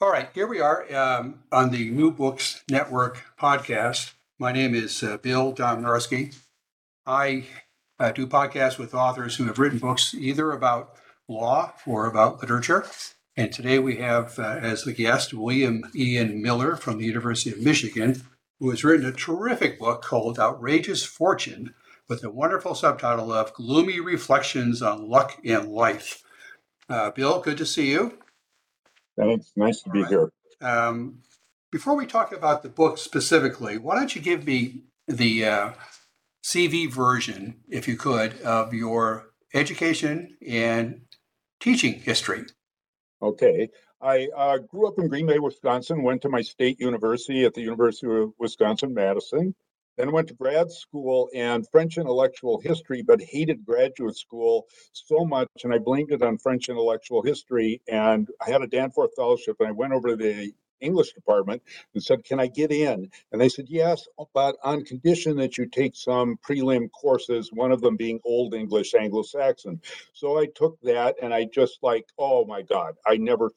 All right, here we are um, on the New Books Network podcast. My name is uh, Bill Domnarski. I uh, do podcasts with authors who have written books either about law or about literature. And today we have uh, as the guest William Ian Miller from the University of Michigan, who has written a terrific book called Outrageous Fortune with a wonderful subtitle of Gloomy Reflections on Luck and Life. Uh, Bill, good to see you. Thanks. Nice to be right. here. Um, before we talk about the book specifically, why don't you give me the uh, CV version, if you could, of your education and teaching history? Okay. I uh, grew up in Green Bay, Wisconsin, went to my state university at the University of Wisconsin Madison. Then went to grad school and French intellectual history, but hated graduate school so much. And I blamed it on French intellectual history. And I had a Danforth fellowship and I went over to the English department and said, Can I get in? And they said, Yes, but on condition that you take some prelim courses, one of them being Old English Anglo Saxon. So I took that and I just like, oh my God, I never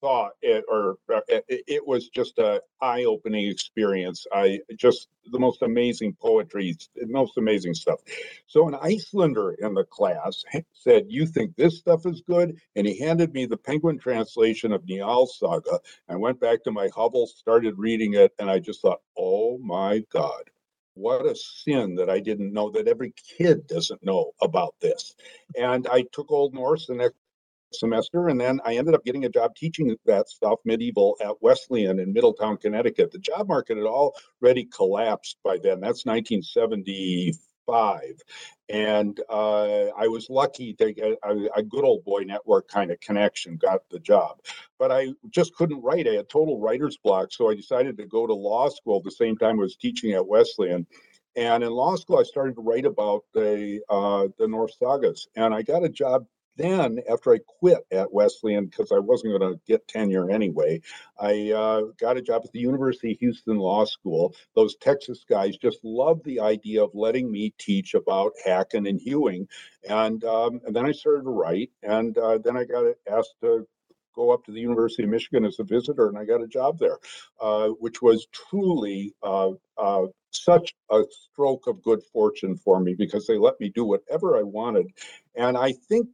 thought it or uh, it, was just a eye-opening experience. I just the most amazing poetry most amazing stuff. So an icelander in the class said you think this stuff is good? And he handed me the penguin translation of Njal saga. I went back to my hovel started reading it and i just thought oh my god what a sin that I didn't know that every kid doesn't know about this. And I took Old Norse the next semester and then I ended up getting a job teaching that stuff medieval at Wesleyan in Middletown, Connecticut. The job market had already collapsed by then. That's 1975. And uh, I was lucky to get a, a, good old boy network kind of connection, got the job. But I just couldn't write. I had total writer's block. So I decided to go to law school at the same time I was teaching at Wesleyan. And in law school, I started to write about the uh, the Norse sagas, and I got a job then after I quit at Wesleyan because I wasn't going to get tenure anyway, I uh, got a job at the University of Houston Law School. Those Texas guys just loved the idea of letting me teach about hacking and hewing, and um, and then I started to write, and uh, then I got asked to go up to the University of Michigan as a visitor, and I got a job there, uh, which was truly uh, uh, such a stroke of good fortune for me because they let me do whatever I wanted. And I think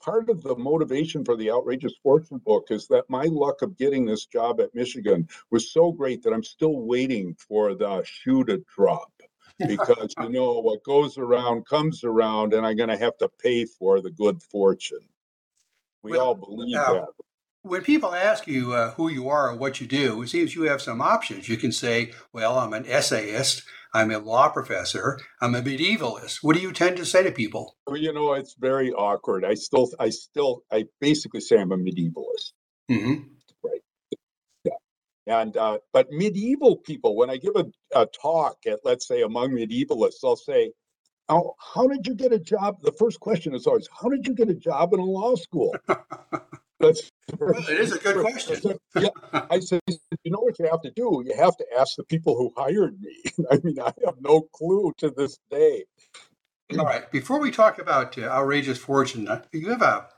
part of the motivation for the outrageous fortune book is that my luck of getting this job at Michigan was so great that I'm still waiting for the shoe to drop because you know what goes around comes around and I'm going to have to pay for the good fortune. We well, all believe uh, that. When people ask you uh, who you are or what you do, it seems you have some options. You can say, well, I'm an essayist. I'm a law professor. I'm a medievalist. What do you tend to say to people? Well, you know, it's very awkward. I still, I still, I basically say I'm a medievalist. Mm-hmm. Right. Yeah. And, uh, but medieval people, when I give a, a talk at, let's say, among medievalists, I'll say, Oh, how did you get a job? The first question is always, how did you get a job in a law school? That's well, it is a good question. I said, yeah, I said, you know what you have to do? You have to ask the people who hired me. I mean, I have no clue to this day. All right. Before we talk about uh, outrageous fortune, uh, you have a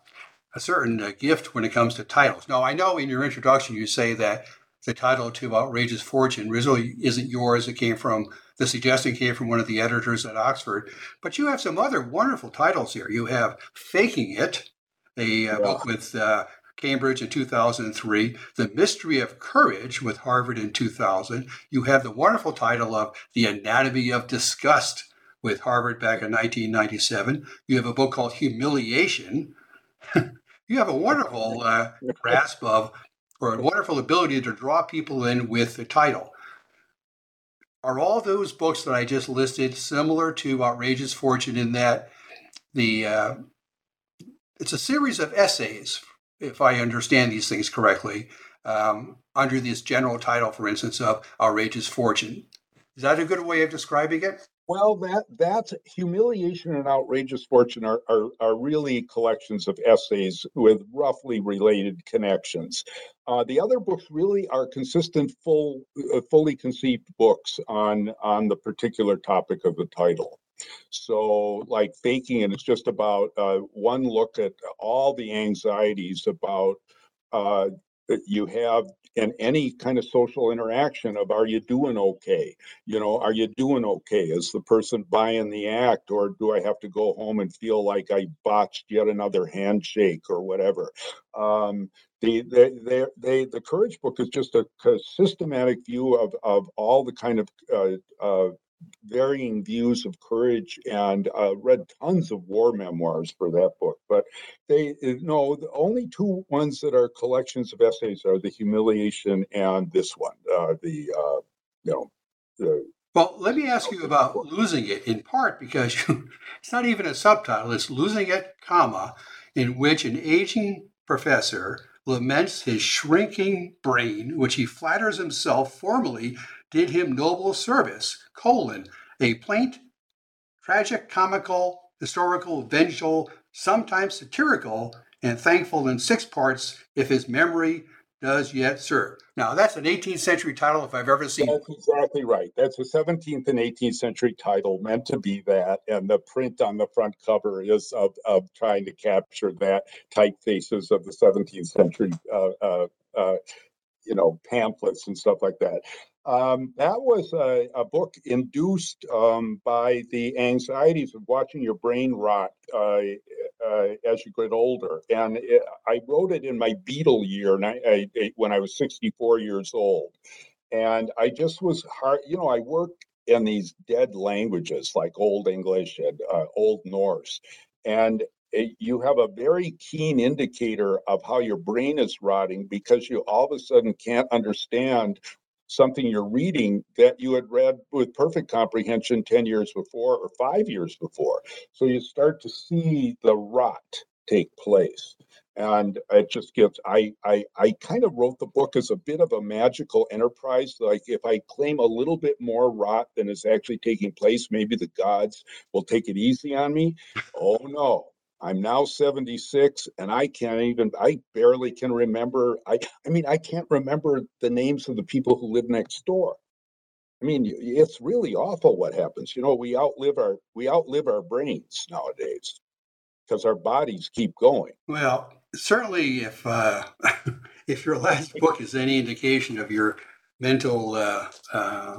a certain uh, gift when it comes to titles. Now, I know in your introduction you say that the title to Outrageous Fortune really isn't yours. It came from the suggestion came from one of the editors at Oxford. But you have some other wonderful titles here. You have Faking It, a uh, yeah. book with uh, Cambridge in 2003, The Mystery of Courage with Harvard in 2000. You have the wonderful title of The Anatomy of Disgust with Harvard back in 1997. You have a book called Humiliation. you have a wonderful uh, grasp of, or a wonderful ability to draw people in with the title. Are all those books that I just listed similar to Outrageous Fortune in that the uh, it's a series of essays if I understand these things correctly, um, under this general title, for instance, of Outrageous Fortune. Is that a good way of describing it? Well, that that's humiliation and outrageous fortune are, are are really collections of essays with roughly related connections. Uh, the other books really are consistent, full, uh, fully conceived books on on the particular topic of the title. So, like faking, and it's just about uh, one look at all the anxieties about uh, you have in any kind of social interaction of are you doing okay? You know are you doing okay? Is the person buying the act or do i have to go home and feel like i botched yet another handshake or whatever? Um, the, they, they, they, the courage book is just a, a systematic view of, of all the kind of uh, uh, varying views of courage and uh, read tons of war memoirs for that book. But they uh, no, the only two ones that are collections of essays are the humiliation and this one, uh, the uh, you know the. Well, let me ask you about losing it in part because you, it's not even a subtitle. It's losing it, comma, in which an aging professor laments his shrinking brain, which he flatters himself formally did him noble service, colon, a plaint, tragic, comical, historical, vengeful, sometimes satirical, and thankful in six parts if his memory does yet serve. Now, that's an 18th century title if I've ever seen That's exactly right. That's a 17th and 18th century title meant to be that. And the print on the front cover is of, of trying to capture that typefaces of the 17th century, uh, uh, uh, you know, pamphlets and stuff like that. Um, that was a, a book induced um, by the anxieties of watching your brain rot uh, uh, as you get older. And it, I wrote it in my Beatle year I, I, when I was 64 years old. And I just was hard, you know, I worked in these dead languages like Old English and uh, Old Norse. And you have a very keen indicator of how your brain is rotting because you all of a sudden can't understand something you're reading that you had read with perfect comprehension 10 years before or five years before. So you start to see the rot take place. And it just gets, I, I, I kind of wrote the book as a bit of a magical enterprise. Like if I claim a little bit more rot than is actually taking place, maybe the gods will take it easy on me. Oh no, I'm now 76 and I can't even, I barely can remember. I, I mean, I can't remember the names of the people who live next door. I mean, it's really awful what happens. You know, we outlive our, we outlive our brains nowadays because our bodies keep going. Well, certainly if, uh, if your last book is any indication of your mental uh, uh,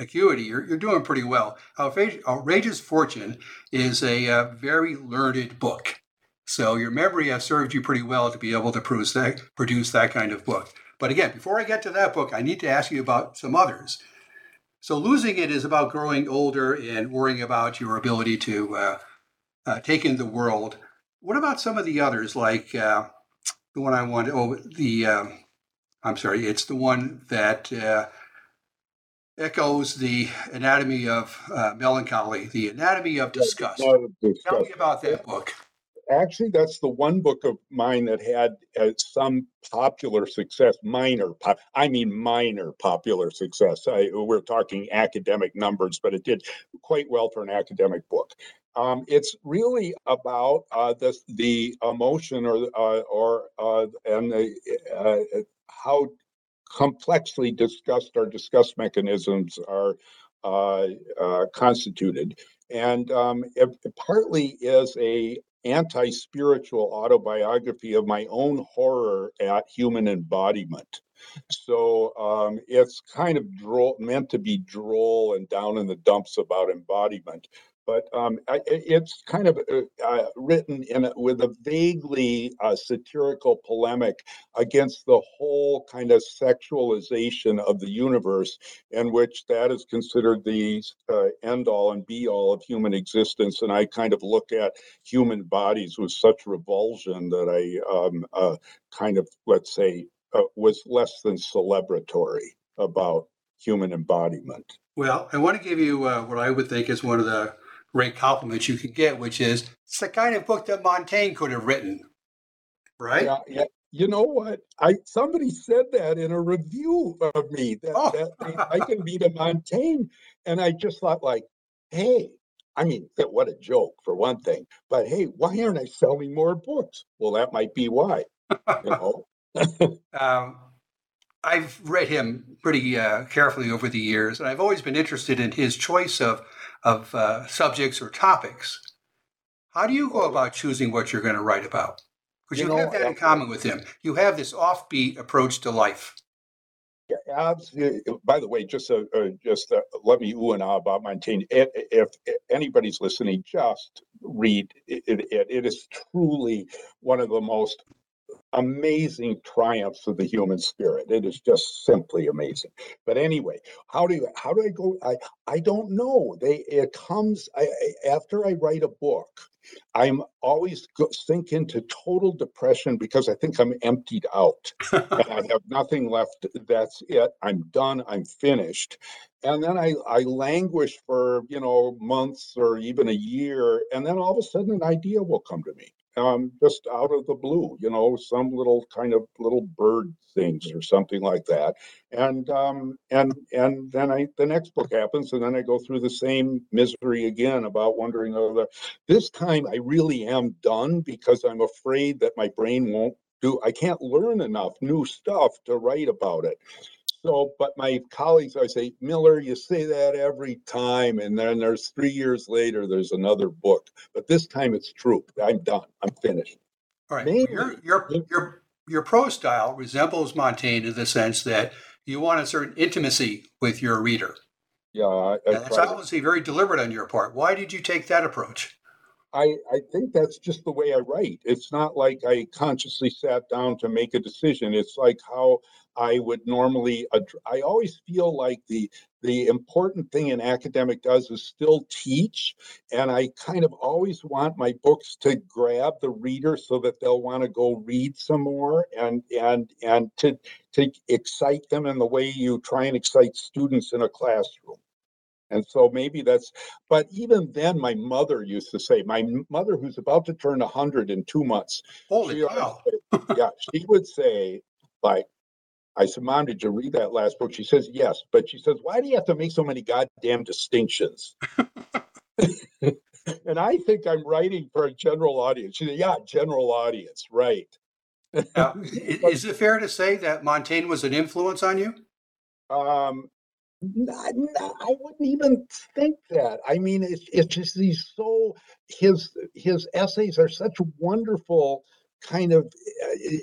acuity, you're, you're doing pretty well. Outrageous Fortune is a, uh, very learned book. So your memory has served you pretty well to be able to produce that, produce that kind of book. But again, before I get to that book, I need to ask you about some others. So losing it is about growing older and worrying about your ability to uh, uh, take in the world. What about some of the others, like uh, the one I want? Oh, the um, I'm sorry, it's the one that uh, echoes the anatomy of uh, melancholy, the anatomy of disgust. Tell me about that book. Actually, that's the one book of mine that had uh, some popular success, minor, pop, I mean minor popular success. I, we're talking academic numbers, but it did quite well for an academic book. Um, it's really about uh, this, the emotion or uh, or uh, and the uh, how complexly discussed our discuss mechanisms are uh, uh, constituted, and um, it, it partly is a anti-spiritual autobiography of my own horror at human embodiment. So um, it's kind of droll, meant to be droll and down in the dumps about embodiment but um, I, it's kind of uh, uh, written in a, with a vaguely uh, satirical polemic against the whole kind of sexualization of the universe, in which that is considered the uh, end all and be all of human existence. And I kind of look at human bodies with such revulsion that I um, uh, kind of, let's say, uh, was less than celebratory about human embodiment. Well, I want to give you what I would think is one of the great compliments you can get, which is it's the kind of book that Montaigne could have written. right? Yeah, yeah. You know what? I somebody said that in a review of me that, Oh. that I can beat a Montaigne, and I just thought like, hey, I mean, what a joke for one thing. But hey, why aren't I selling more books? Well, that might be why. You know. Um, I've read him pretty uh, carefully over the years, and I've always been interested in his choice of of uh, subjects or topics. How do you go about choosing what you're going to write about? Because you, You know, have that in common with him. You have this offbeat approach to life. Yeah, absolutely. By the way, just uh, uh, just uh, let me ooh and ah about Montaigne. If, if anybody's listening, just read it, it. It is truly one of the most amazing triumphs of the human spirit. It is just simply amazing. But anyway, how do you how do I go? I I don't know. They it comes I, after I write a book. I'm always go, sink into total depression because I think I'm emptied out and I have nothing left. That's it. I'm done. I'm finished. And then I, I languish for, you know, months or even a year. And then all of a sudden an idea will come to me. Um, just out of the blue, you know, some little kind of little bird things or something like that. And um, and and then I the next book happens, and then I go through the same misery again about wondering over this time I really am done because I'm afraid that my brain won't do I can't learn enough new stuff to write about it. So, but my colleagues, I say, Miller, you say that every time, and then there's three years later, there's another book. But this time it's true. I'm done. I'm finished. All right. Mainly- Your your your your prose style resembles Montaigne in the sense that you want a certain intimacy with your reader. Yeah, I, I that's obviously very deliberate on your part. Why did you take that approach? I, I think that's just the way I write. It's not like I consciously sat down to make a decision. It's like how I would normally. ad- I always feel like the the important thing an academic does is still teach, and I kind of always want my books to grab the reader so that they'll want to go read some more and and and to to excite them in the way you try and excite students in a classroom. And so maybe that's, but even then, my mother used to say, my mother, who's about to turn 100 in two months, Holy she cow. yeah, she would say, like, I said, Mom, did you read that last book? She says, Yes. But she says, Why do you have to make so many goddamn distinctions? and I think I'm writing for a general audience. She said, Yeah, general audience, right. I- is it fair to say that Montaigne was an influence on you? Um, not, I wouldn't even think that. I mean, it's it's just he's so his his essays are such wonderful kind of uh,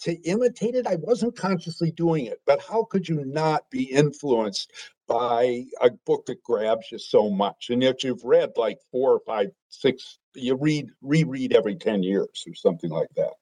to imitate it. I wasn't consciously doing it, but how could you not be influenced by a book that grabs you so much, and yet you've read like four or five, six. You read reread every ten years or something like that.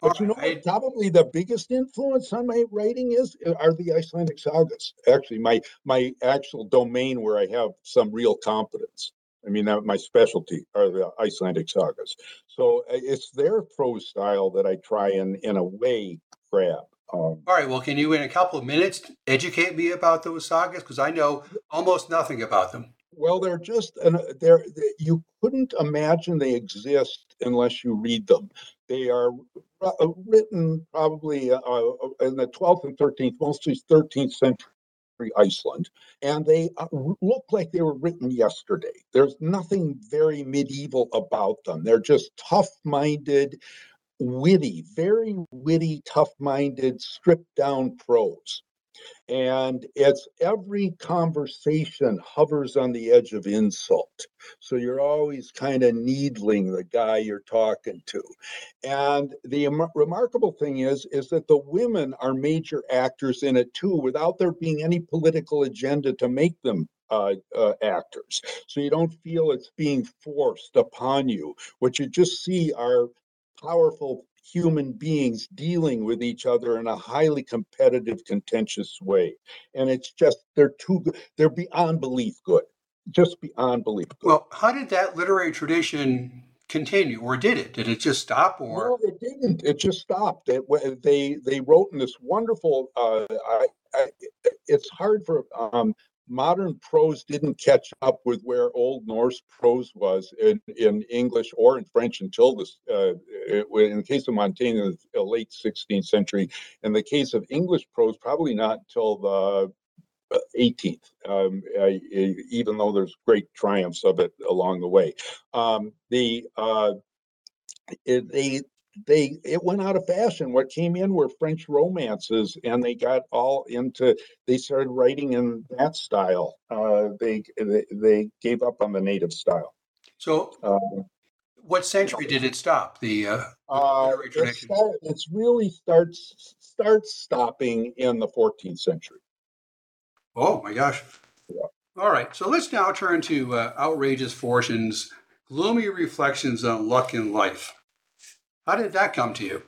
But you know, All right, what? probably the biggest influence on my writing is uh, are the Icelandic sagas. Actually, my my actual domain where I have some real competence. I mean, my specialty are the Icelandic sagas. So uh, it's their prose style that I try and, in a way, grab. Um, All right. Well, can you, in a couple of minutes, educate me about those sagas? Because I know almost nothing about them. well, they're just an, they're they- you couldn't imagine they exist unless you read them. They are uh, uh, written probably uh, uh, in the 12th and 13th, mostly 13th century Iceland, and they uh, look like they were written yesterday. There's nothing very medieval about them. They're just tough-minded, witty, very witty, tough-minded, stripped-down prose. And it's every conversation hovers on the edge of insult. So you're always kind of needling the guy you're talking to. And the em- remarkable thing is, is that the women are major actors in it too, without there being any political agenda to make them uh, uh, actors. So you don't feel it's being forced upon you. What you just see are powerful human beings dealing with each other in a highly competitive, contentious way. And it's just, they're too good. They're beyond belief good. Just beyond belief good. Well, how did that literary tradition continue, or did it? Did it just stop, or No, it didn't. It just stopped. It, they they wrote in this wonderful. Uh, I, I, it's hard for um, modern prose didn't catch up with where Old Norse prose was in, in English or in French until this, uh, in the case of Montaigne the late 16th century. In the case of English prose, probably not until the 18th, um, I, even though there's great triumphs of it along the way. Um, the uh, it, they they it went out of fashion. What came in were French romances, and they got all into. They started writing in that style. Uh, they, they they gave up on the native style. So, um, what century did it stop? The uh, uh, it it's really starts starts stopping in the 14th century. Oh my gosh! Yeah. All right, so let's now turn to uh, outrageous fortunes, gloomy reflections on luck in life. How did that come to you?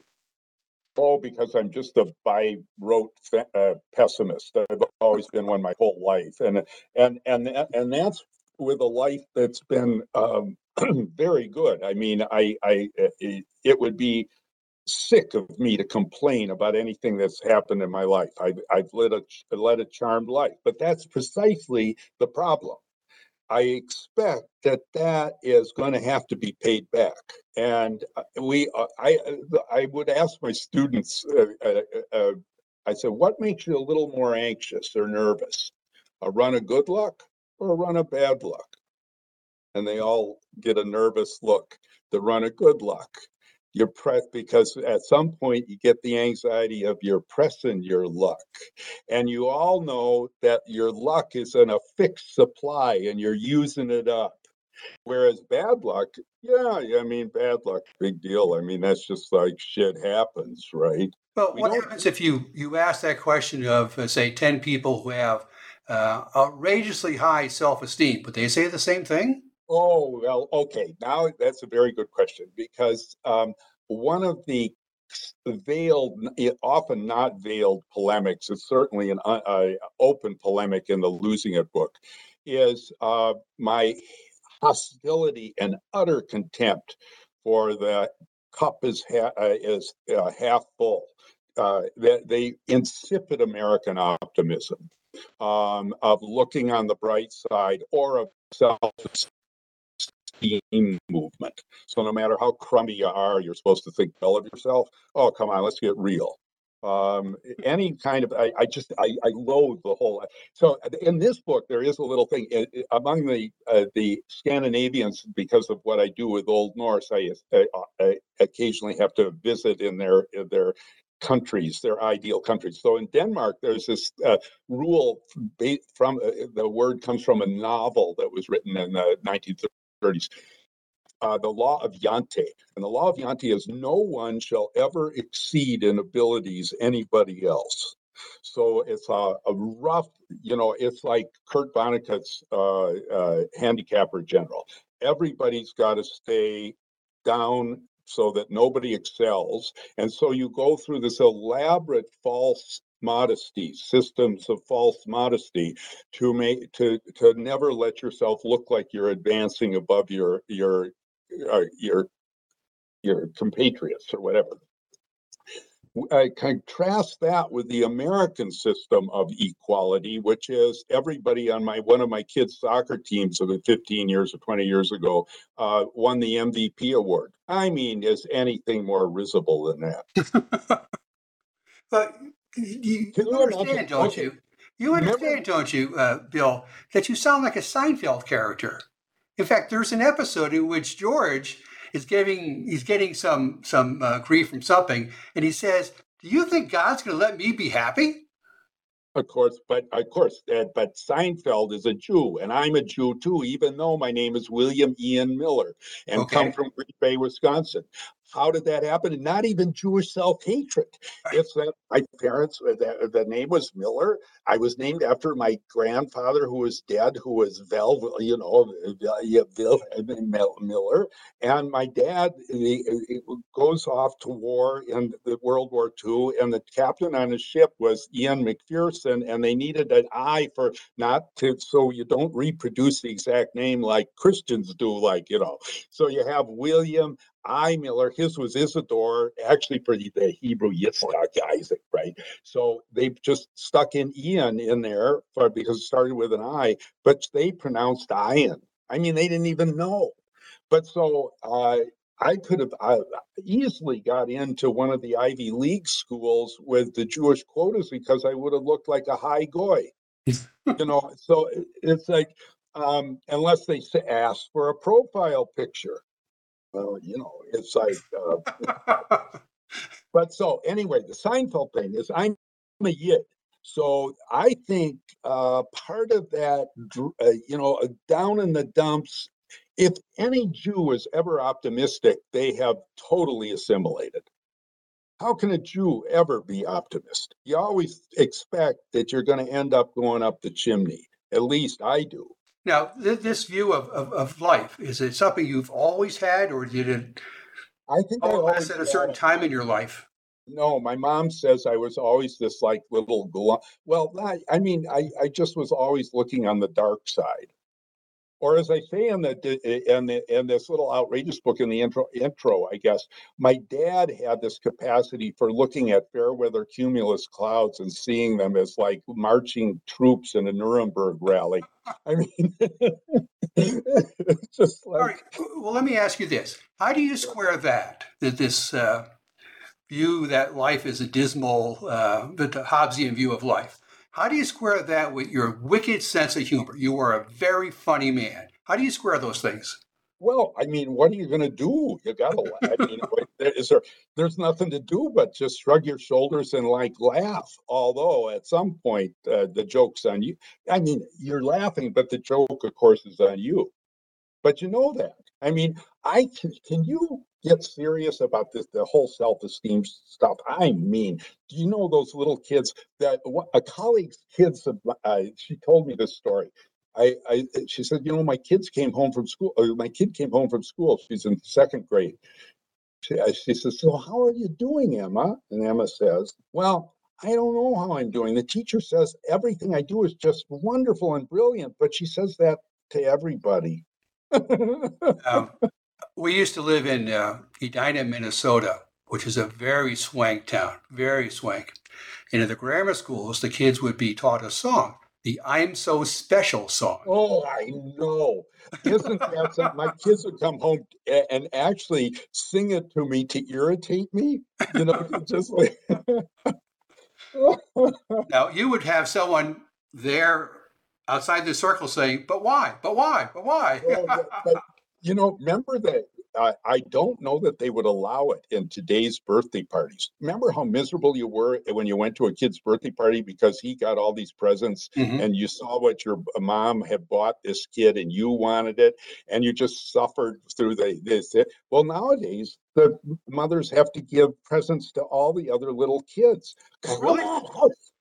Oh, because I'm just a by rote uh, pessimist. I've always been one my whole life, and and and and that's with a life that's been um, very good. I mean, I I it would be sick of me to complain about anything that's happened in my life. I've I've led a led a charmed life, but that's precisely the problem. I expect that that is going to have to be paid back. And uh, we, uh, I, uh, I would ask my students, uh, uh, I said, what makes you a little more anxious or nervous? A run of good luck or a run of bad luck? And they all get a nervous look. The run of good luck you're pressed because at some point you get the anxiety of you're pressing your luck. And you all know that your luck is in a fixed supply and you're using it up. Whereas bad luck yeah i mean bad luck big deal. I mean that's just like shit happens right? Well we what happens if you you ask that question of uh, say 10 people who have uh, outrageously high self-esteem? Would they say the same thing Oh, well, okay. Now that's a very good question because um, one of the veiled, often not veiled polemics, it's certainly an uh, open polemic in the Losing It book, is uh, my hostility and utter contempt for the cup is, ha- uh, is uh, half full. Uh, the, the insipid American optimism um, of looking on the bright side or of self team movement. So no matter how crummy you are, you're supposed to think well of yourself. Oh, come on, let's get real. Um, any kind of, I, I just, I, I loathe the whole. So in this book, there is a little thing it, it, among the uh, the Scandinavians because of what I do with Old Norse. I, I, I occasionally have to visit in their in their countries, their ideal countries. So in Denmark, there's this uh, rule from uh, the word comes from a novel that was written in the 1930s 30s. Uh, the law of Jante. And the law of Jante is no one shall ever exceed in abilities anybody else. So it's a, a rough, you know, it's like Kurt Vonnegut's uh, uh, handicapper general. Everybody's got to stay down so that nobody excels. And so you go through this elaborate false modesty, systems of false modesty to make to to never let yourself look like you're advancing above your your uh, your your compatriots or whatever. I contrast that with the American system of equality, which is everybody on my one of my kids' soccer teams of 15 years or 20 years ago uh, won the MVP award. I mean, is anything more risible than that? but you, you understand, don't you? You understand, don't you, uh, Bill, that you sound like a Seinfeld character. In fact, there's an episode in which George is giving he's getting some some uh, grief from something, and he says, "Do you think God's going to let me be happy?" Of course, but of course, uh, but Seinfeld is a Jew, and I'm a Jew too, even though my name is William Ian Miller and okay. come from Green Bay, Wisconsin. How did that happen? And not even Jewish self hatred. It's that my parents, uh, the, the name was Miller. I was named after my grandfather who was dead, who was Vel, you know, Miller. And my dad he, goes off to war in the World War II, and the captain on his ship was Ian McPherson, and they needed an I for not to, so you don't reproduce the exact name like Christians do, like, you know. So you have William I Miller, his was Isidore, actually for the, the Hebrew Yitzhak Isaac, right? So they just stuck in Ian in there for, because it started with an I, but they pronounced Ian. I mean, they didn't even know. But so uh, I could have I easily got into one of the Ivy League schools with the Jewish quotas because I would have looked like a high goy. you know, so it's like um, unless they ask for a profile picture. Well, you know, it's like. Uh, but so anyway, the Seinfeld thing is I'm a yid. So I think uh, part of that, uh, you know, uh, down in the dumps, if any Jew is ever optimistic, they have totally assimilated. How can a Jew ever be optimist? You always expect that you're going to end up going up the chimney. At least I do. Now, th- this view of, of, of, life, is it something you've always had, or did it I think always at a certain time in your life? No, my mom says I was always this like little gl- well, I, I mean, I, I just was always looking on the dark side or as I say in the in the in this little outrageous book in the intro intro, I guess my dad had this capacity for looking at fair weather cumulus clouds and seeing them as like marching troops in a Nuremberg rally. I mean, just like. All right. Well, let me ask you this: How do you square that? That this uh, view that life is a dismal, uh, the Hobbesian view of life. How do you square that with your wicked sense of humor? You are a very funny man. How do you square those things? Well, I mean, what are you going to do? You got to. I mean, is there? There's nothing to do but just shrug your shoulders and like laugh. Although at some point uh, the joke's on you. I mean, you're laughing, but the joke, of course, is on you. But you know that. I mean, I can. Can you get serious about this, the whole self-esteem stuff. I mean, do you know those little kids that a colleague's kids? Uh, she told me this story. I, I, she said, you know, my kids came home from school. Or my kid came home from school. She's in second grade. She, she says, so how are you doing, Emma? And Emma says, well, I don't know how I'm doing. The teacher says everything I do is just wonderful and brilliant, but she says that to everybody. um, we used to live in uh, Edina, Minnesota, which is a very swank town, very swank. And in the grammar schools, the kids would be taught a song, the I'm So Special song. Oh, I know. Isn't that something? My kids would come home and actually sing it to me to irritate me. You know, just like. now, you would have someone there outside the circle saying, but why? But why? But why? oh, but, but you know, remember that I, I don't know that they would allow it in today's birthday parties. Remember how miserable you were when you went to a kid's birthday party because he got all these presents mm-hmm. and you saw what your mom had bought this kid and you wanted it and you just suffered through the this. It. Well, nowadays the mothers have to give presents to all the other little kids. Oh, really?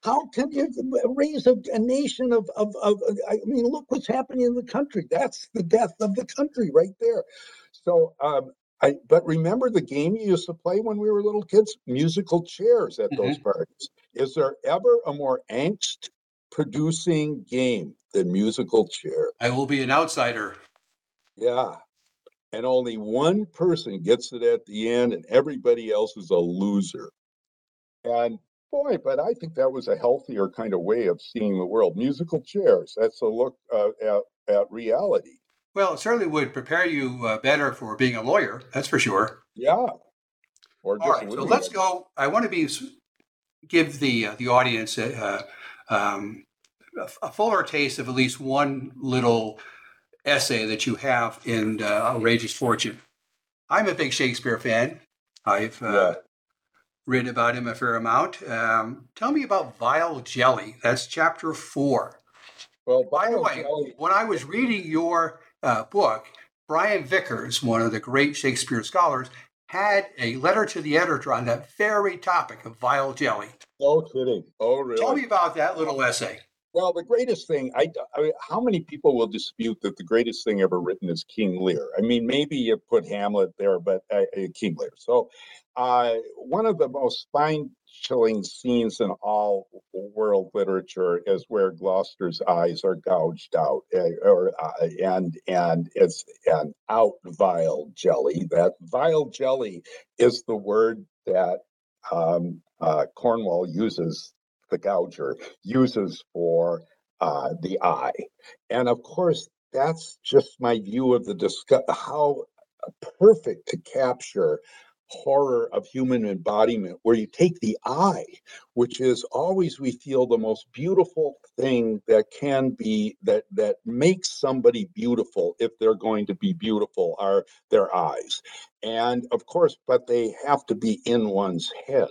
How, can you raise a, a nation of, of, of, I mean, look what's happening in the country. That's the death of the country right there. So, um, I, but remember the game you used to play when we were little kids? Musical chairs at those mm-hmm. parties. Is there ever a more angst producing game than musical chair? I will be an outsider. Yeah. And only one person gets it at the end, and everybody else is a loser. And boy, but I think that was a healthier kind of way of seeing the world. Musical chairs, that's a look uh, at, at reality. Well, it certainly would prepare you uh, better for being a lawyer. That's for sure. Yeah. Or All right. So let's go. I want to be give the uh, the audience a, uh, um, a, fuller taste of at least one little essay that you have in uh, Outrageous Fortune. I'm a big Shakespeare fan. I've uh, yeah. Written about him a fair amount. Um, tell me about Vile Jelly. That's chapter four. Well, by the way, jelly. when I was reading your uh, book, Brian Vickers, one of the great Shakespeare scholars, had a letter to the editor on that very topic of vile jelly. Oh, kidding. Oh, really? Tell me about that little essay. Well, the greatest thing, I, I how many people will dispute that the greatest thing ever written is King Lear? I mean, maybe you put Hamlet there, but uh, uh, King Lear. So, uh, one of the most spine chilling scenes in all world literature is where Gloucester's eyes are gouged out, eh, or uh, and and it's an out vile jelly. That vile jelly is the word that um, uh, Cornwall uses. The gouger uses for uh, the eye, and of course that's just my view of the discuss how perfect to capture horror of human embodiment where you take the eye which is always we feel the most beautiful thing that can be that that makes somebody beautiful if they're going to be beautiful are their eyes. And of course but they have to be in one's head.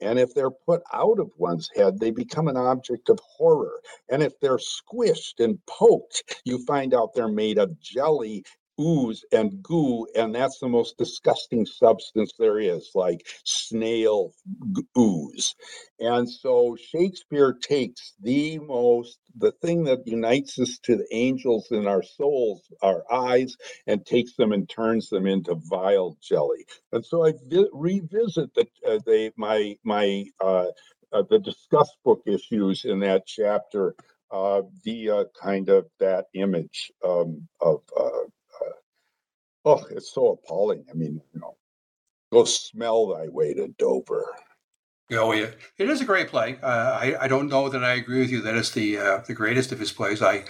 And if they're put out of one's head they become an object of horror. And if they're squished and poked you find out they're made of jelly ooze and goo, and that's the most disgusting substance there is, like snail ooze. And so Shakespeare takes the most, the thing that unites us to the angels in our souls, our eyes, and takes them and turns them into vile jelly. And so I vi- revisit the, uh, the my my uh, uh, the disgust book issues in that chapter uh, via kind of that image um, of uh, Oh, it's so appalling. I mean, you know, go smell thy way to Dover. Oh yeah, it is a great play. Uh, I I don't know that I agree with you that it's the uh, the greatest of his plays. I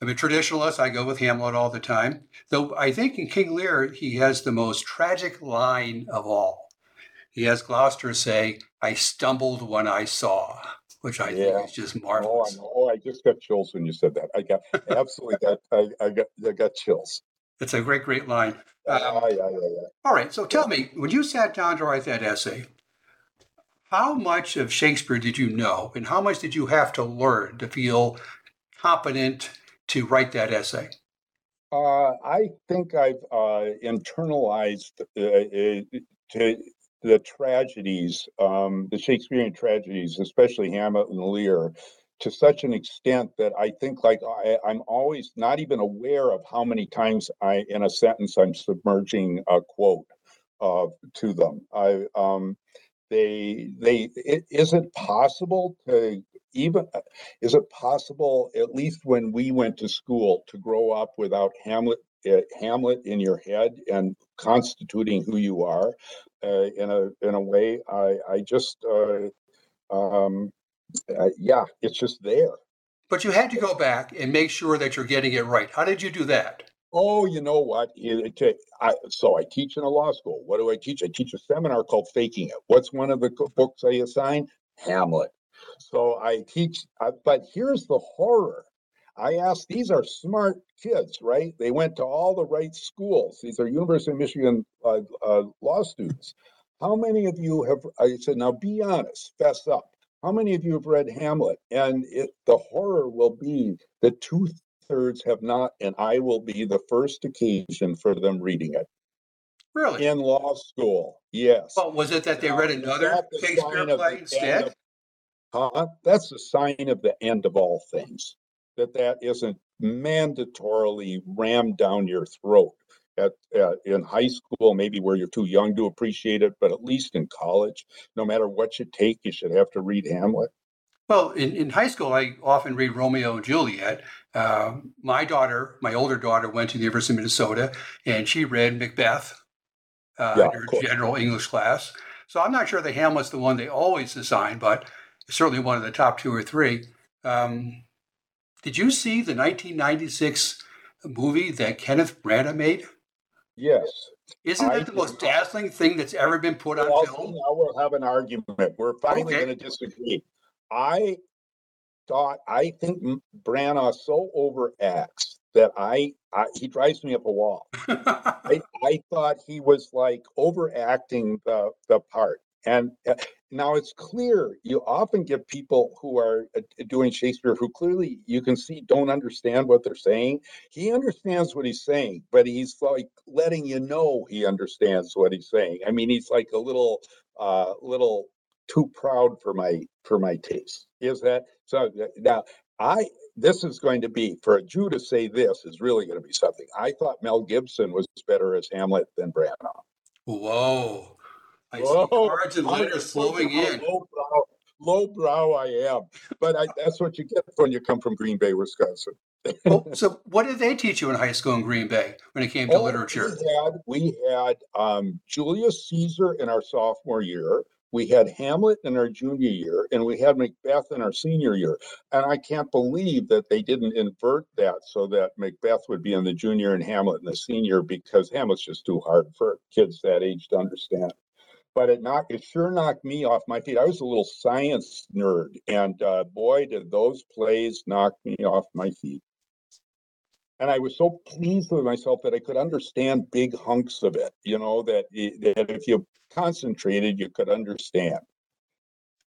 I'm a traditionalist. I go with Hamlet all the time. Though I think in King Lear he has the most tragic line of all. He has Gloucester say, "I stumbled when I saw," which I yeah. think is just marvelous. Oh, I, oh, I just got chills when you said that. I got absolutely got I, I got I got chills. It's a great, great line. Um, yeah, yeah, yeah. All right. So tell me, when you sat down to write that essay, how much of Shakespeare did you know, and how much did you have to learn to feel competent to write that essay? Uh, I think I've uh, internalized uh, uh to the tragedies, um, the Shakespearean tragedies, especially Hamlet and Lear, to such an extent that I think like I, am always not even aware of how many times I in a sentence I'm submerging a quote uh, to them. I um, they they it, is it possible to even is it possible at least when we went to school to grow up without Hamlet uh, Hamlet in your head and constituting who you are uh, in a in a way I I just uh, um, uh, yeah, it's just there. But you had to go back and make sure that you're getting it right. How did you do that? Oh, you know what? It, it, I, so I teach in a law school. What do I teach? I teach a seminar called Faking It. What's one of the books I assign? Hamlet. So I teach, uh, but here's the horror. I ask, these are smart kids, right? They went to all the right schools. These are University of Michigan uh, uh, law students. How many of you have, I said, now be honest, fess up. How many of you have read Hamlet? And it, the horror will be that two thirds have not, and I will be the first occasion for them reading it. Really? In law school, yes. Well, was it that they read another Shakespeare play instead? Of, uh, that's the sign of the end of all things. That that isn't mandatorily rammed down your throat at, at, in high school, maybe where you're too young to appreciate it, but at least in college, no matter what you take, you should have to read Hamlet. Well, in, in high school, I often read Romeo and Juliet. Uh, my daughter, my older daughter, went to the University of Minnesota, and she read Macbeth uh, yeah, in her general English class. So I'm not sure that Hamlet's the one they always assign, but certainly one of the top two or three. Um, did you see the 1996 movie that Kenneth Branagh made? Yes. Isn't that the most dazzling thing that's ever been put on film? Now we'll have an argument. We're finally okay. going to disagree. I thought, I think Branagh so overacts that I, I he drives me up a wall. I, I thought he was like overacting the the part. And uh, now it's clear you often get people who are uh, doing Shakespeare who clearly you can see don't understand what they're saying. He understands what he's saying, but he's like letting you know he understands what he's saying. I mean, he's like a little, uh, little too proud for my for my taste. Is that so? Uh, now I this is going to be for a Jew to say this is really going to be something. I thought Mel Gibson was better as Hamlet than Branagh. Whoa. I see cards and letters flowing in. Low brow, low brow I am, but I, that's what you get when you come from Green Bay, Wisconsin. oh, so what did they teach you in high school in Green Bay when it came to oh, literature? We had, we had um, Julius Caesar in our sophomore year. We had Hamlet in our junior year, and we had Macbeth in our senior year. And I can't believe that they didn't invert that so that Macbeth would be in the junior and Hamlet in the senior because Hamlet's just too hard for kids that age to understand but it knocked it sure knocked me off my feet. I was a little science nerd, and uh, boy, did those plays knock me off my feet. And I was so pleased with myself that I could understand big hunks of it. You know that eh, that if you concentrated, you could understand.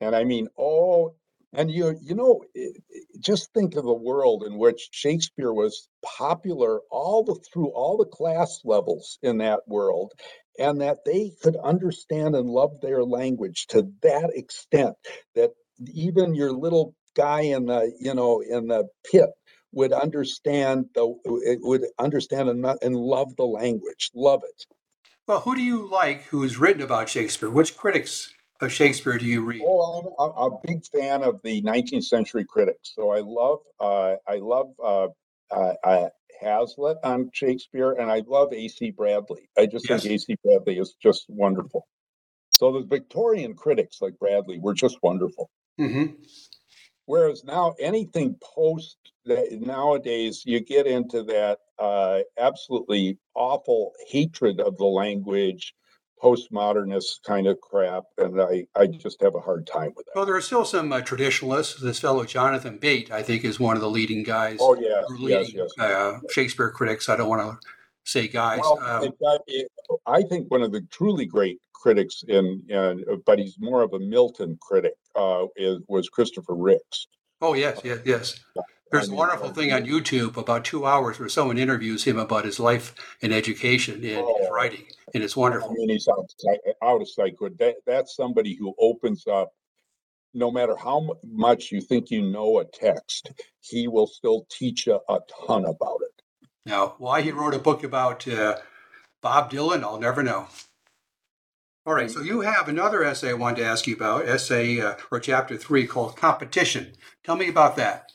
And I mean, oh, and you you know, eh, eh, just think of the world in which Shakespeare was popular all the through all the class levels in that world, and that they could understand and love their language to that extent that even your little guy in the you know in the pit would understand the would understand and, and love the language love it. Well who do you like who's written about shakespeare? Which critics of shakespeare do you read? Oh i'm, I'm a big fan of the 19th century critics so i love uh, i love uh, uh, Hazlitt on Shakespeare, and I love A.C. Bradley. I just yes. think A.C. Bradley is just wonderful. So the Victorian critics like Bradley were just wonderful. Mm-hmm. Whereas now anything post that nowadays, you get into that uh, absolutely awful hatred of the language postmodernist kind of crap, and I, I just have a hard time with that. Well, there are still some uh, traditionalists. This fellow Jonathan Bate, I think, is one of the leading guys. Oh yeah, leading, yes, yes. Uh, Shakespeare critics. I don't want to say guys. Well, um, I think one of the truly great critics in, in but he's more of a Milton critic. Uh, is, was Christopher Ricks. Oh yes, yes, yes. There's a wonderful thing on YouTube about two hours where someone interviews him about his life and education and oh, his writing, and it's wonderful. I mean, he's out, out of sight. That, that's somebody who opens up. No matter how much you think you know a text, he will still teach you a ton about it. Now, why he wrote a book about uh, Bob Dylan, I'll never know. All right, so you have another essay I wanted to ask you about, essay uh, or chapter three called Competition. Tell me about that.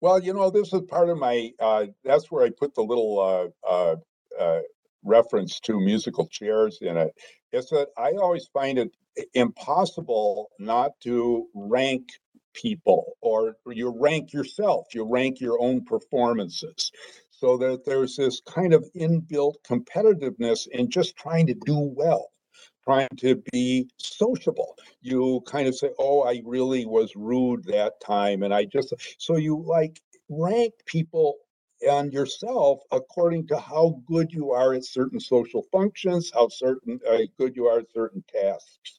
Well, you know, this is part of my. Uh, that's where I put the little uh, uh, uh, reference to musical chairs in it. Is that I always find it impossible not to rank people, or you rank yourself. You rank your own performances, so that there's this kind of inbuilt competitiveness in just trying to do well trying to be sociable. You kind of say, oh, I really was rude that time. And I just, so you like rank people and yourself according to how good you are at certain social functions, how certain uh, good you are at certain tasks.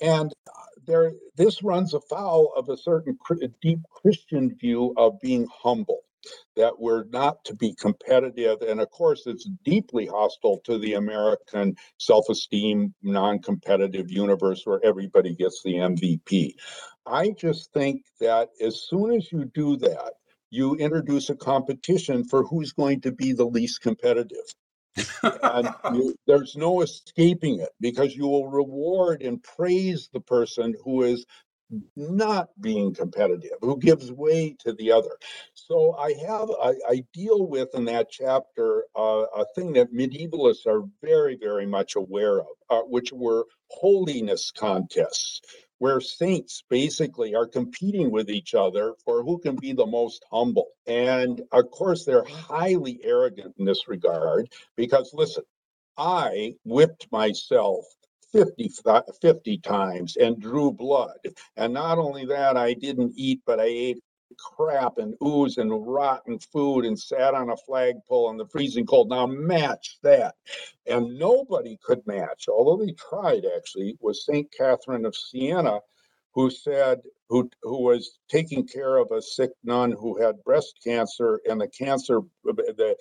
And uh, there, this runs afoul of a certain deep Christian view of being humble that we're not to be competitive. And of course, it's deeply hostile to the American self esteem, non competitive universe where everybody gets the MVP. I just think that as soon as you do that, you introduce a competition for who's going to be the least competitive. and you, there's no escaping it because you will reward and praise the person who is not being competitive, who gives way to the other. So I have, I, I deal with in that chapter uh, a thing that medievalists are very, very much aware of, uh, which were holiness contests, where saints basically are competing with each other for who can be the most humble. And of course, they're highly arrogant in this regard because, listen, I whipped myself 50, uh, 50 times and drew blood. And not only that, I didn't eat, but I ate crap and ooze and rotten food and sat on a flagpole in the freezing cold. Now match that. And nobody could match, although they tried actually, was St. Catherine of Siena, who said, who, who was taking care of a sick nun who had breast cancer, and the cancer, the,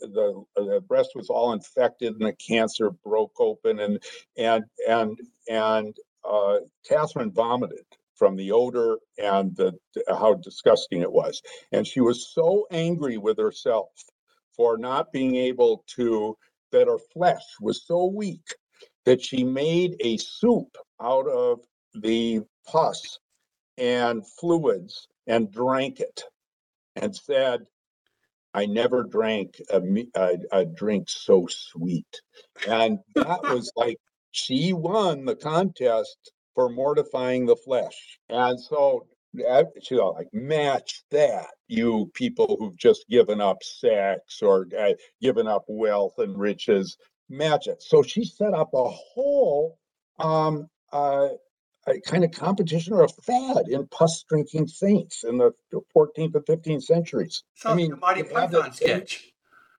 the, the breast was all infected, and the cancer broke open, and and and and uh, Catherine vomited from the odor and the how disgusting it was, and she was so angry with herself for not being able to that her flesh was so weak that she made a soup out of the pus and fluids and drank it and said, I never drank a, a, a, drink so sweet. And that was like, she won the contest for mortifying the flesh. And so she like, match that, you people who've just given up sex or uh, given up wealth and riches, match it. So she set up a whole um, uh, a kind of competition or a fad in pus drinking saints in the 14th and 15th centuries. Sounds I mean, Monty Python sketch.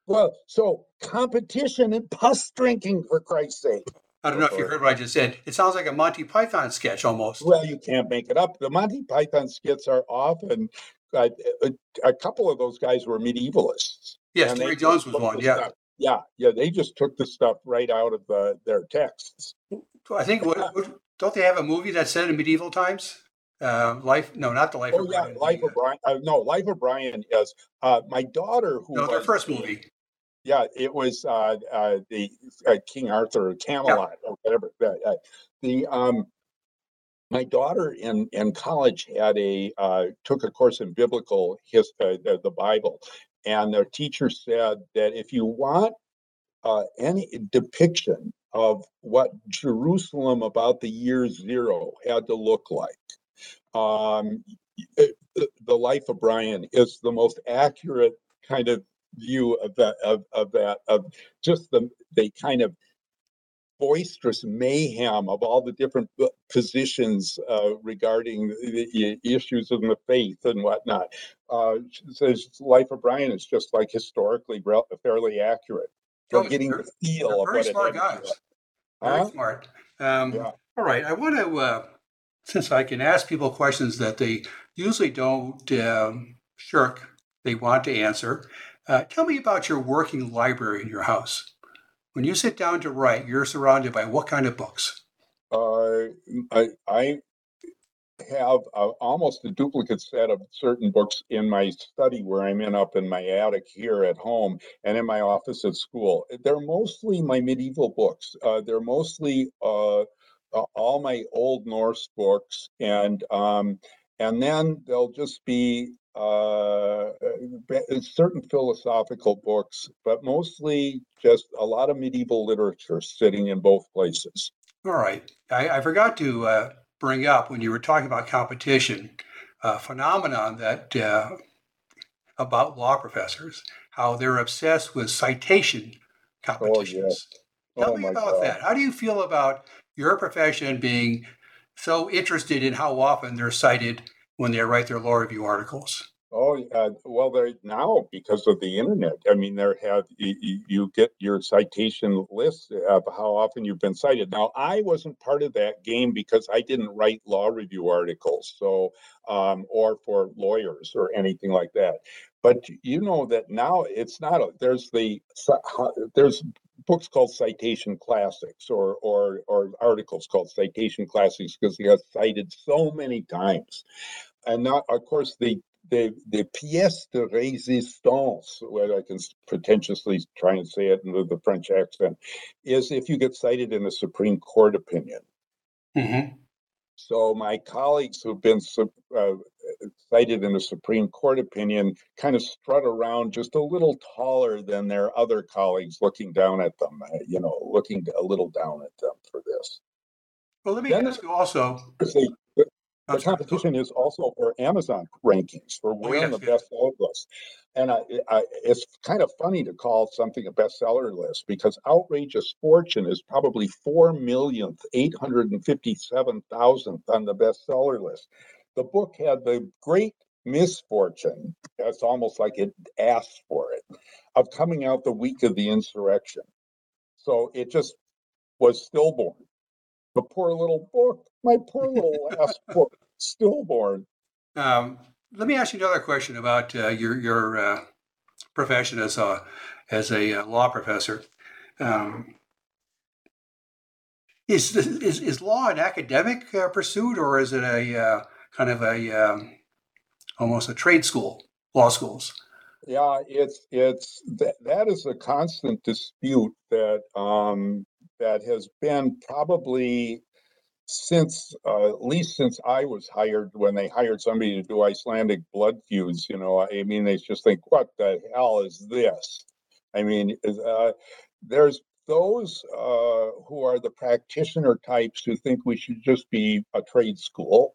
Well, so competition in pus drinking, for Christ's sake. I don't know if you heard what I just said. It sounds like a Monty Python sketch almost. Well, you can't make it up. The Monty Python skits are often, uh, a, a, couple of those guys were medievalists. Yes, Terry Jones was one. Yeah. Stuff. Yeah, yeah, they just took the stuff right out of the, their texts. I think what, don't they have a movie that's set in medieval times? Uh, life? No, not the Life. Oh of yeah, Brian. Life of Brian. Uh, no, Life of Brian is uh, my daughter who. No, their first movie. Yeah, it was uh, uh, the uh, King Arthur Camelot yeah. or whatever. the um, my daughter in in college had a took a course in biblical history, the, the Bible, and the teacher said that if you want any depiction of what Jerusalem about the year zero had to look like. Um, it, the life of Brian is the most accurate kind of view of that of, of that of just the the kind of boisterous mayhem of all the different positions uh, regarding the issues of the faith and whatnot. Uh, says Life of Brian is just like historically fairly accurate. For oh, getting the feel of what smart guys. Very huh? smart. Um, yeah. All right. I want to, uh, since I can ask people questions that they usually don't um, shirk, they want to answer. Uh, tell me about your working library in your house. When you sit down to write, you're surrounded by what kind of books? Uh, I, I have a, almost a duplicate set of certain books in my study where I'm in up in my attic here at home and in my office at school. They're mostly my medieval books. Uh, they're mostly uh, all my old Norse books, and um, and then there'll just be uh, certain philosophical books, but mostly just a lot of medieval literature sitting in both places. All right, I, I forgot to uh, bring up when you were talking about competition, a phenomenon that uh, about law professors, how they're obsessed with citation competitions. Oh, yeah. Tell oh, me about God. that. How do you feel about your profession being so interested in how often they're cited when they write their law review articles? Oh, uh, well, they now because of the internet. I mean, there have you, you, get your citation list of how often you've been cited. Now, I wasn't part of that game because I didn't write law review articles, so um, or for lawyers or anything like that. But you know that now it's not. A, there's the there's books called citation classics or or or articles called citation classics because they got cited so many times and now of course the the the pièce de résistance, where I can pretentiously try and say it in the, the French accent, is if you get cited in a Supreme Court opinion. Mm-hmm. So my colleagues who've been uh, cited in a Supreme Court opinion kind of strut around just a little taller than their other colleagues, looking down at them. Uh, you know, looking a little down at them for this. Well, let me then ask you also the competition is also for Amazon rankings for where oh, yes, the yes. bestseller list. And I, I, it's kind of funny to call something a bestseller list because Outrageous Fortune is probably four millionth, eight hundred and fifty-seven thousandth on the bestseller list. The book had the great misfortune, that's almost like it asked for it, of coming out the week of the insurrection. So it just was stillborn the poor little book, my poor little last book, stillborn. Um, let me ask you another question about uh, your your uh, profession as a as a uh, law professor. Um, is, is is law an academic uh, pursuit, or is it a uh, kind of a um, almost a trade school, law schools? Yeah, it's it's that, that is a constant dispute that um, that has been probably since uh, at least since I was hired when they hired somebody to do Icelandic blood feuds, you know, I mean, they just think, what the hell is this? I mean, uh, there's those uh, who are the practitioner types who think we should just be a trade school.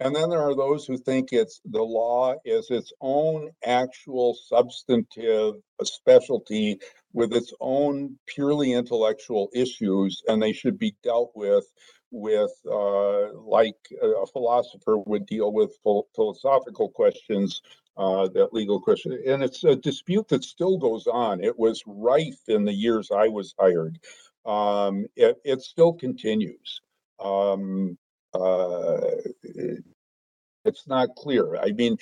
And then there are those who think it's the law is its own actual substantive specialty with its own purely intellectual issues, and they should be dealt with with uh, like a philosopher would deal with philosophical questions uh, that legal question. And it's a dispute that still goes on. It was rife in the years i was hired. Um, it, it still continues. Um, uh, it's not clear i mean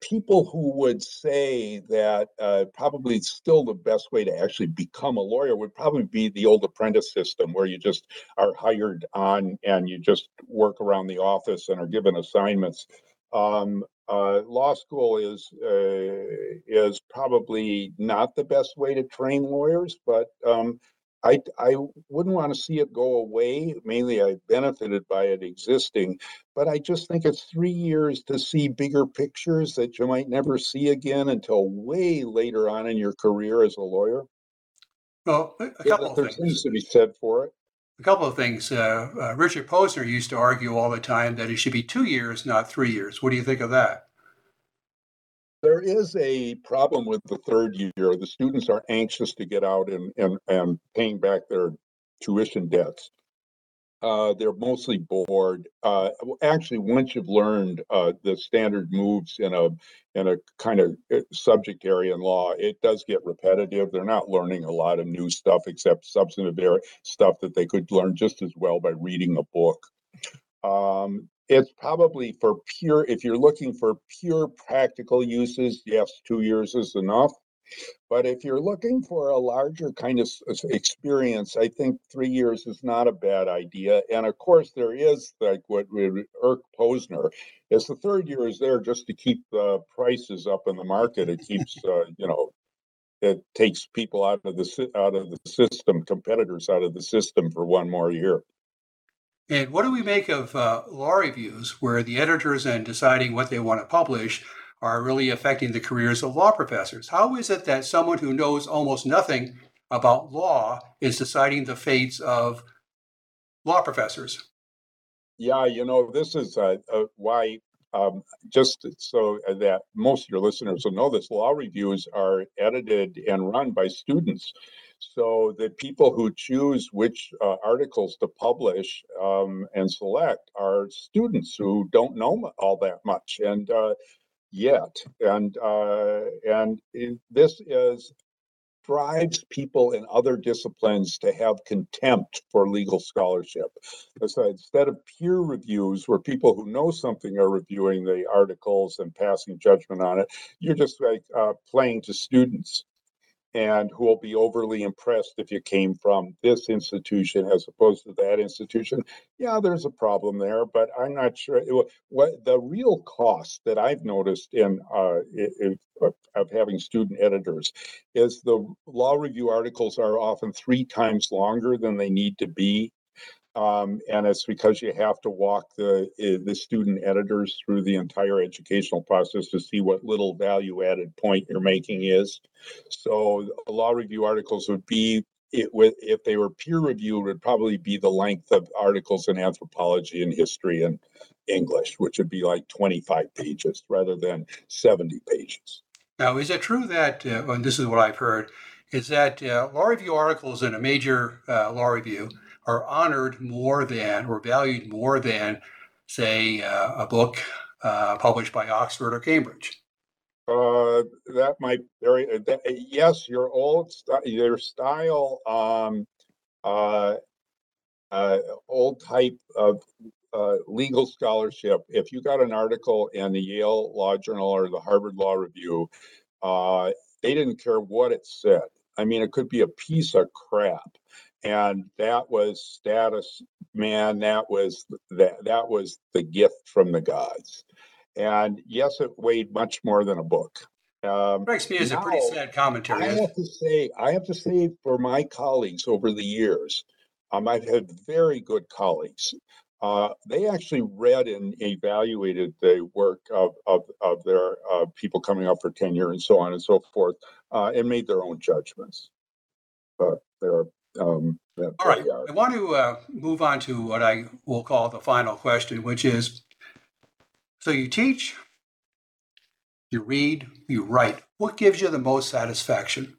people who would say that uh, probably still the best way to actually become a lawyer would probably be the old apprentice system where you just are hired on and you just work around the office and are given assignments. Um, uh, law school is uh, is probably not the best way to train lawyers, but um, I, I wouldn't want to see it go away. Mainly, I benefited by it existing, but I just think it's three years to see bigger pictures that you might never see again until way later on in your career as a lawyer. Well, a couple there of things. to be said for it. A couple of things. Uh, uh, Richard Posner used to argue all the time that it should be two years, not three years. What do you think of that? There is a problem with the third year. The students are anxious to get out and, and, and paying back their tuition debts. Uh, they're mostly bored. Uh, actually, once you've learned uh, the standard moves in a in a kind of uh, subject area in law, it does get repetitive. They're not learning a lot of new stuff except substantive stuff that they could learn just as well by reading a book. Um, it's probably for pure, if you're looking for pure practical uses, yes, two years is enough. But if you're looking for a larger kind of experience, I think three years is not a bad idea. And of course, there is like what Eric Posner is the third year is there just to keep the prices up in the market. It keeps, uh, you know, it takes people out of the out of the system, competitors out of the system for one more year. And what do we make of uh, law reviews where the editors and deciding what they want to publish are really affecting the careers of law professors? How is it that someone who knows almost nothing about law is deciding the fates of law professors? Yeah, you know, this is uh, uh, why, um, just so that most of your listeners will know this, law reviews are edited and run by students. So the people who choose which uh, articles to publish um, and select are students who don't know all that much and uh, yet, and uh, and this is drives people in other disciplines to have contempt for legal scholarship. So instead of peer reviews, where people who know something are reviewing the articles and passing judgment on it, you're just like uh, playing to students and who will be overly impressed if you came from this institution as opposed to that institution. Yeah, there's a problem there, but I'm not sure what the real cost that I've noticed in, uh, in of having student editors is the law review articles are often three times longer than they need to be um, and it's because you have to walk the eh, the student editors through the entire educational process to see what little value added point you're making is. So law review articles would be it if they were peer reviewed would probably be the length of articles in anthropology and history and English, which would be like 25 pages rather than 70 pages. Now, is it true that, uh, and this is what I've heard, is that uh, law review articles in a major uh, law review are honored more than or valued more than, say, uh, a book uh, published by Oxford or Cambridge? Uh, that might very that, yes, your old your style, um, uh, uh, old type of uh, legal scholarship. If you got an article in the Yale Law Journal or the Harvard Law Review, uh, they didn't care what it said. I mean, it could be a piece of crap, and that was status man that was that that was the gift from the gods and yes it weighed much more than a book Um, Strikes me as now, a pretty sad commentary. I have to say, I have to say, for my colleagues over the years, um, I've had very good colleagues. Uh, they actually read and evaluated the work of of, of their uh, people coming up for tenure and so on and so forth, uh, and made their own judgments. But they're um, All right. I want to uh, move on to what I will call the final question, which is so you teach, you read, you write. What gives you the most satisfaction?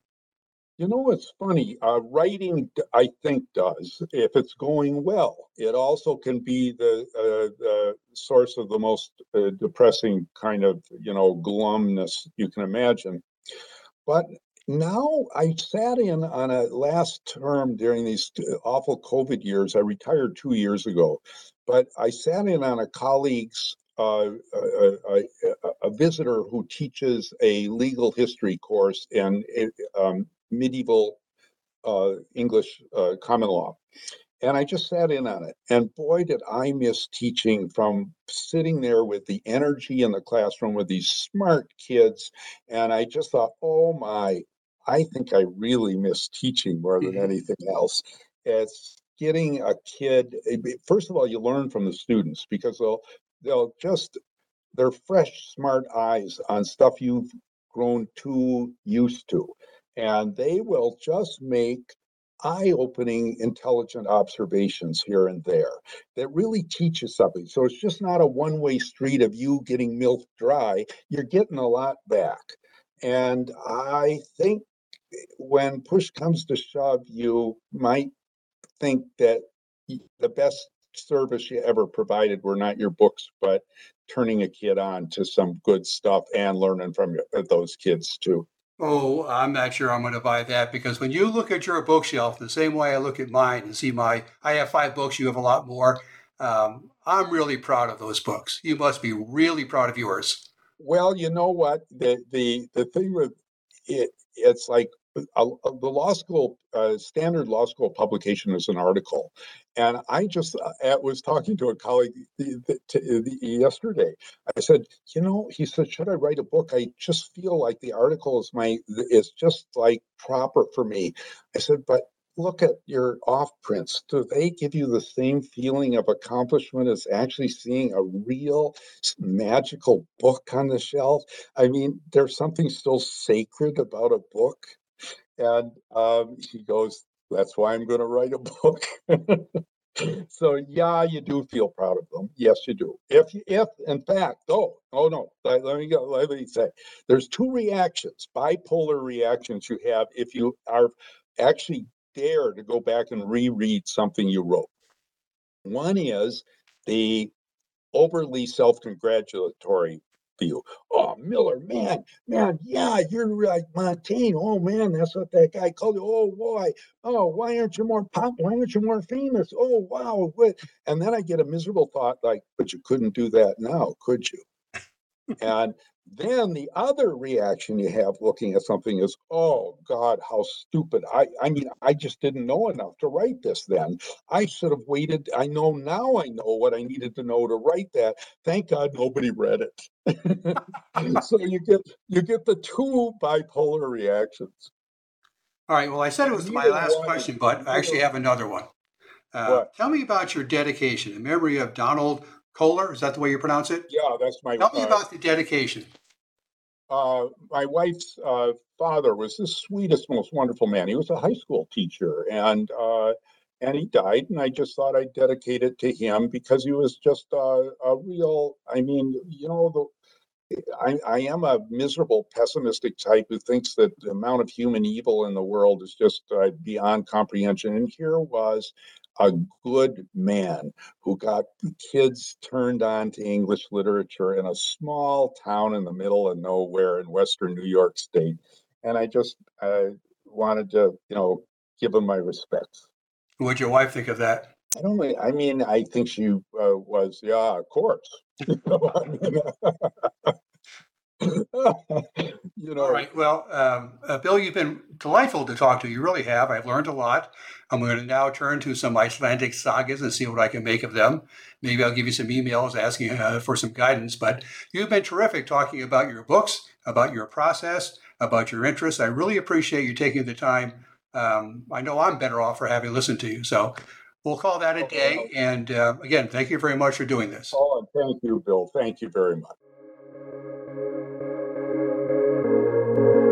You know, it's funny. Uh, writing, I think, does if it's going well. It also can be the, uh, the source of the most uh, depressing kind of, you know, glumness you can imagine. But now I sat in on a last term during these awful COVID years. I retired two years ago, but I sat in on a colleague's uh, a, a, a, visitor who teaches a legal history course in um, medieval uh, English uh, common law. And I just sat in on it. And boy, did I miss teaching from sitting there with the energy in the classroom with these smart kids. And I just thought, oh my, I think I really miss teaching more than mm-hmm. anything else. It's getting a kid, eh, first of all, you learn from the students because they'll they'll just they're fresh, smart eyes on stuff you've grown too used to. And they will just make eye opening, intelligent observations here and there that really teach you something. So it's just not a one way street of you getting milk dry, you're getting a lot back. And I think when push comes to shove, you might think that the best service you ever provided were not your books, but turning a kid on to some good stuff and learning from uh, those kids too. Oh, I'm not sure I'm going to buy that because when you look at your bookshelf the same way I look at mine and see my, I have five books, you have a lot more. Um, I'm really proud of those books. You must be really proud of yours. Well, you know what the the the thing with it, it's like uh, the law school uh, standard law school publication is an article. And i just uh, was talking to a colleague yesterday. I said you know he said should i write a book? I just feel like the article is my is just like proper for me. I said but look at your off prints. Do they give you the same feeling of accomplishment as actually seeing a real magical book on the shelf? I mean there's something still sacred about a book and um, he goes, That's why I'm going to write a book. so, yeah, you do feel proud of them. Yes, you do. If, if in fact, oh, oh no, let, let me go. Let me say, there's two reactions, bipolar reactions you have if you are actually dare to go back and reread something you wrote. One is the overly self congratulatory you. Oh, Miller, man, man, yeah, you're like Montaigne. Oh man, that's what that guy called you. Oh boy, oh why aren't you more pop? Why aren't you more famous? Oh wow, what? And then I get a miserable thought like, but you couldn't do that now, could you? and then the other reaction you have looking at something is, oh God, how stupid. I, I mean, I just didn't know enough to write this then. I should have waited. I know now I know what I needed to know to write that. Thank God nobody read it. so you get you get the two bipolar reactions. All right. Well, I said it was my last question, but I actually have another one. Uh, tell me about your dedication in memory of Donald Kohler. Is that the way you pronounce it? Yeah, that's my. Tell me uh, about the dedication uh, my wife's uh, father was the sweetest, most wonderful man. He was a high school teacher, and uh, and he died. And I just thought I'd dedicate it to him because he was just a, a real. I mean, you know, the I, I, am a miserable, pessimistic type who thinks that the amount of human evil in the world is just uh, beyond comprehension. And here was a good man who got kids turned on to English literature in a small town in the middle of nowhere in Western New York State. And I just uh, wanted to, you know, give him my respects. What'd your wife think of that? I don't. I mean, I think she uh, was. Yeah, of course. you know. All right. Well, um, uh, Bill, you've been delightful to talk to. You really have. I've learned a lot. I'm going to now turn to some Icelandic sagas and see what I can make of them. Maybe I'll give you some emails asking uh, for some guidance. But you've been terrific talking about your books, about your process, about your interests. I really appreciate you taking the time. Um, I know I'm better off for having listened to you. So we'll call that a day. And uh, again, thank you very much for doing this. Oh, thank you, Bill. Thank you very much. thank you